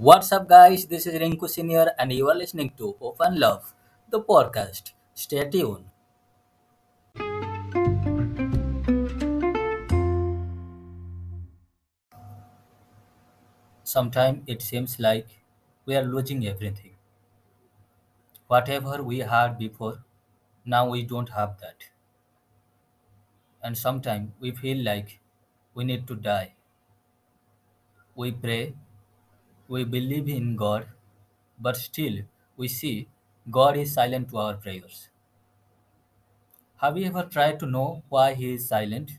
What's up, guys? This is Rinku Senior, and you are listening to Open Love, the podcast. Stay tuned. Sometimes it seems like we are losing everything. Whatever we had before, now we don't have that. And sometimes we feel like we need to die. We pray, we believe in God, but still we see God is silent to our prayers. Have you ever tried to know why He is silent?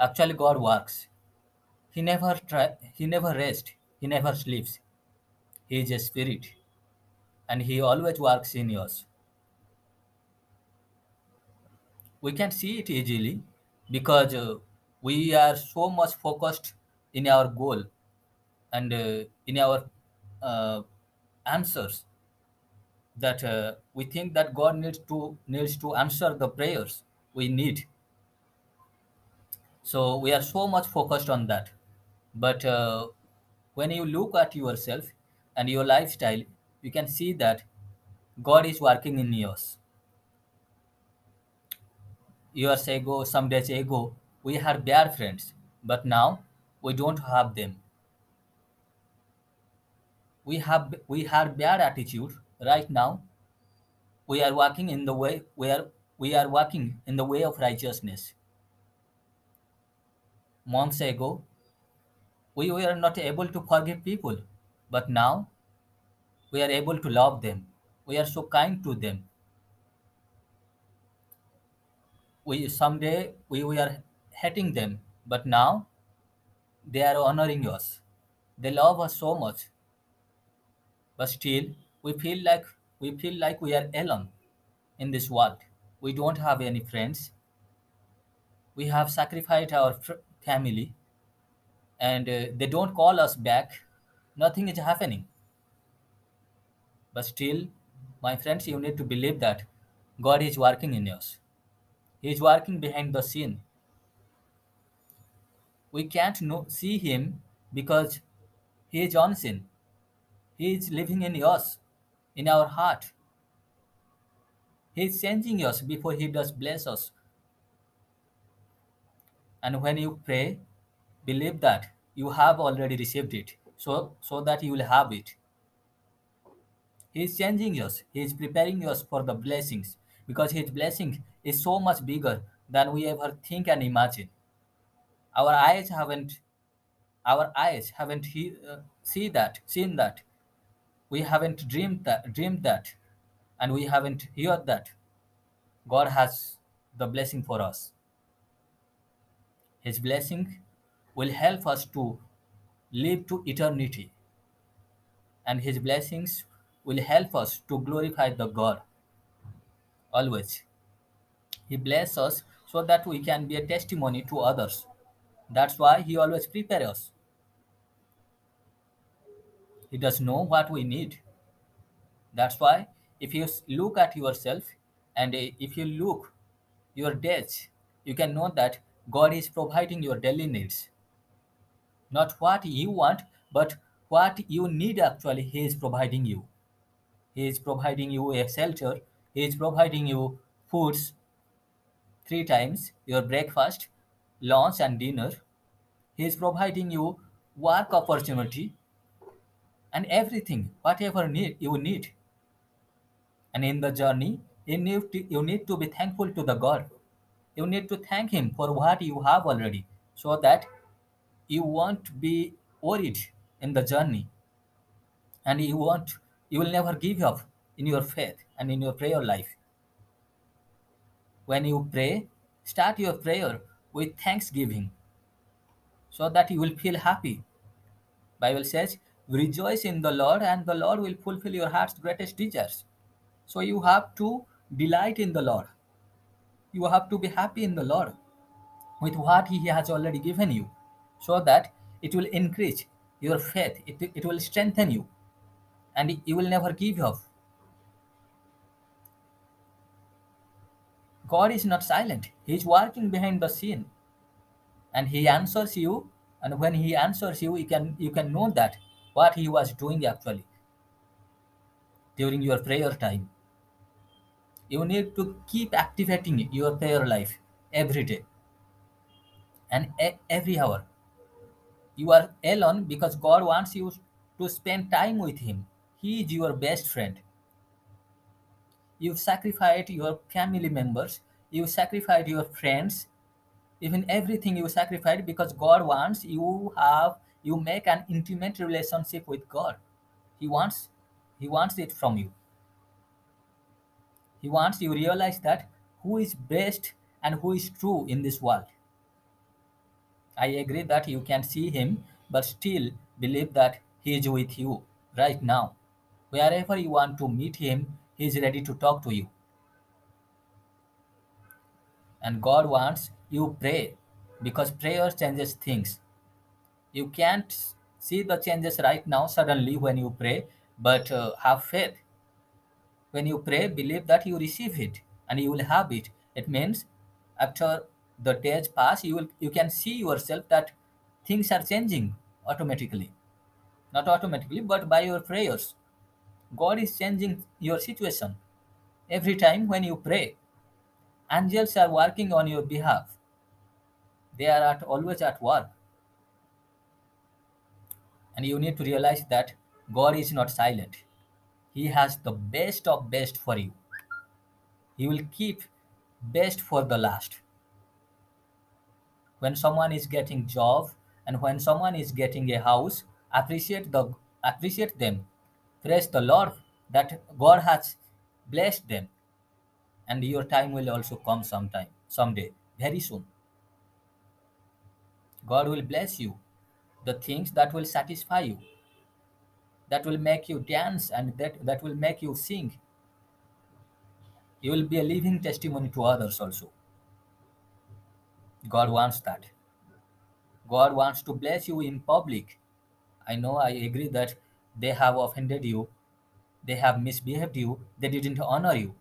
Actually, God works. He never try, he never rests, he never sleeps. He is a spirit, and he always works in us. We can see it easily because uh, we are so much focused in our goal and uh, in our uh, answers that uh, we think that God needs to needs to answer the prayers we need. So we are so much focused on that. But uh, when you look at yourself and your lifestyle, you can see that God is working in yours. Years ago, some days ago, we had bad friends, but now we don't have them. We have we had bad attitude. Right now, we are walking in the way we are we are walking in the way of righteousness. Months ago, we were not able to forgive people, but now we are able to love them. We are so kind to them. We someday we were hating them, but now they are honoring us. They love us so much, but still we feel like we feel like we are alone in this world. We don't have any friends. We have sacrificed our fr- family, and uh, they don't call us back. Nothing is happening. But still, my friends, you need to believe that God is working in us. He is working behind the scene. We can't know, see Him because He is unseen. He is living in us, in our heart. He is changing us before He does bless us. And when you pray, believe that you have already received it, so so that you will have it. He is changing us. He is preparing us for the blessings because His blessing is so much bigger than we ever think and imagine. Our eyes haven't our eyes haven't he, uh, see that seen that we haven't dreamed that dreamed that and we haven't heard that. God has the blessing for us. His blessing will help us to live to eternity. And his blessings will help us to glorify the god always. He blesses us so that we can be a testimony to others. That's why he always prepares us he does know what we need That's why if you look at yourself and uh, if you look your days, you can know that God is providing your daily needs. Not what you want, but what you need actually, He is providing you. He is providing you a shelter, He is providing you foods three times, your breakfast, lunch, and dinner. He is providing you work opportunity and everything, whatever need you need. And in the journey, you need to, you need to be thankful to the God. You need to thank Him for what you have already, so that you won't be worried in the journey, and you won't you will never give up in your faith and in your prayer life. When you pray, start your prayer with thanksgiving, so that you will feel happy. Bible says, "Rejoice in the Lord, and the Lord will fulfill your heart's greatest desires." So you have to delight in the Lord. You have to be happy in the Lord with what He has already given you, so that it will increase your faith, it, it will strengthen you, and you will never give up. God is not silent, He is working behind the scene, and He answers you and when he answers you you can you can know that what he was doing actually during your prayer time. You need to keep activating your prayer life every day and every hour. You are alone because god wants you to spend time with him. He is your best friend. You sacrificed your family members. You sacrificed your friends. Even everything you sacrificed because god wants you have you make an intimate relationship with god. He wants he wants it from you. He wants you realize that who is best and who is true in this world. I agree that you can see him but still believe that he is with you right now. Wherever you want to meet him he is ready to talk to you. And god wants you pray because prayer changes things you can't see the changes right now suddenly when you pray but uh, have faith. When you pray believe that you receive it and you will have it. It means after the days pass you will you can see yourself that things are changing automatically. Not automatically but by your prayers. God is changing your situation every time when you pray. Angels are working on your behalf. They are at always at work and you need to realize that god is not silent. He has the best of best for you. He will keep best for the last. When someone is getting job and when someone is getting a house appreciate the appreciate them. Praise the lord that god has blessed them. And your time will also come sometime someday very soon. God will bless you the things that will satisfy you that will make you dance and that, that will make you sing. You will be a living testimony to others also. God wants that. God wants to bless you in public. I know i agree that they have offended you they have misbehaved you they didn't honor you.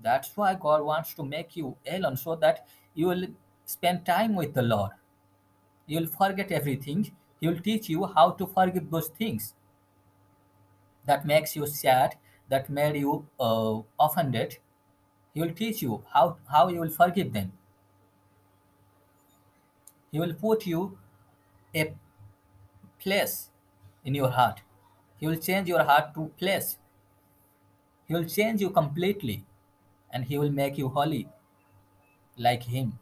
That's why god wants to make you alone so that you will spend time with the lord you will forget everything. He will teach you how to forgive those things that makes you sad that made you uh, offended. He will teach you how, how you will forgive them. He will put you a place in your heart. He will change your heart to place. He will change you completely and he will make you holy like him.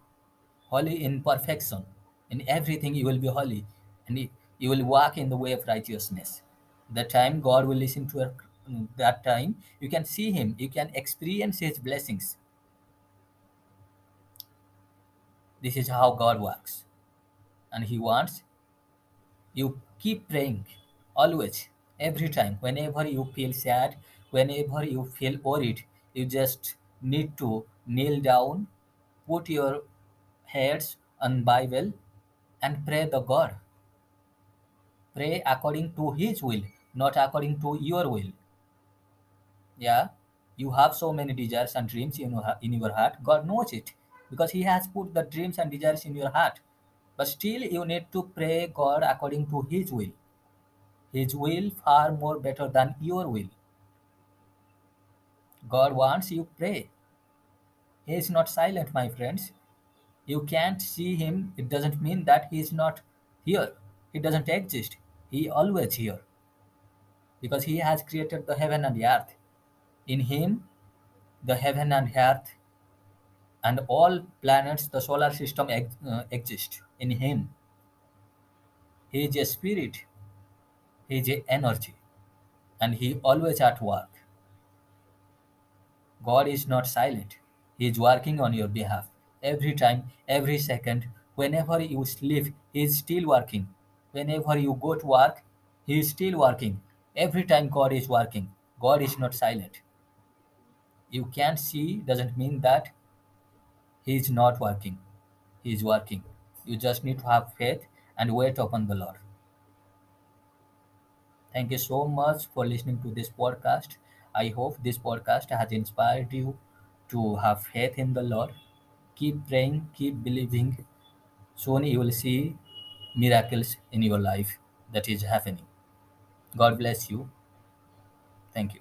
Holy in perfection in everything you will be holy and you will walk in the way of righteousness. The time god will listen to that time you can see him you can experience his blessings. This is how god works. And he wants you keep praying always every time. Whenever you feel sad whenever you feel worried you just need to kneel down put your heads on bible and pray the god. Pray according to his will not according to your will. Yeah you have so many desires and dreams in your, in your heart. God knows it because he has put the dreams and desires in your heart. But still you need to pray god according to his will. His will far more better than your will. God wants you pray. He is not silent my friends you can't see him. It doesn't mean that he is not here. He doesn't exist. He always here. Because he has created the heaven and the earth. In him the heaven and earth and all planets the solar system ex- uh, exist. In him he is a spirit. He is a energy. And he always at work. God is not silent. He is working on your behalf every time every second. Whenever you sleep he is still working. Whenever you go to work he is still working. Every time god is working god is not silent. You can't see doesn't mean that he is not working. He is working. You just need to have faith and wait upon the lord. Thank you so much for listening to this podcast. I hope this podcast has inspired you to have faith in the lord keep praying keep believing soon you will see miracles in your life that is happening. God bless you. Thank you.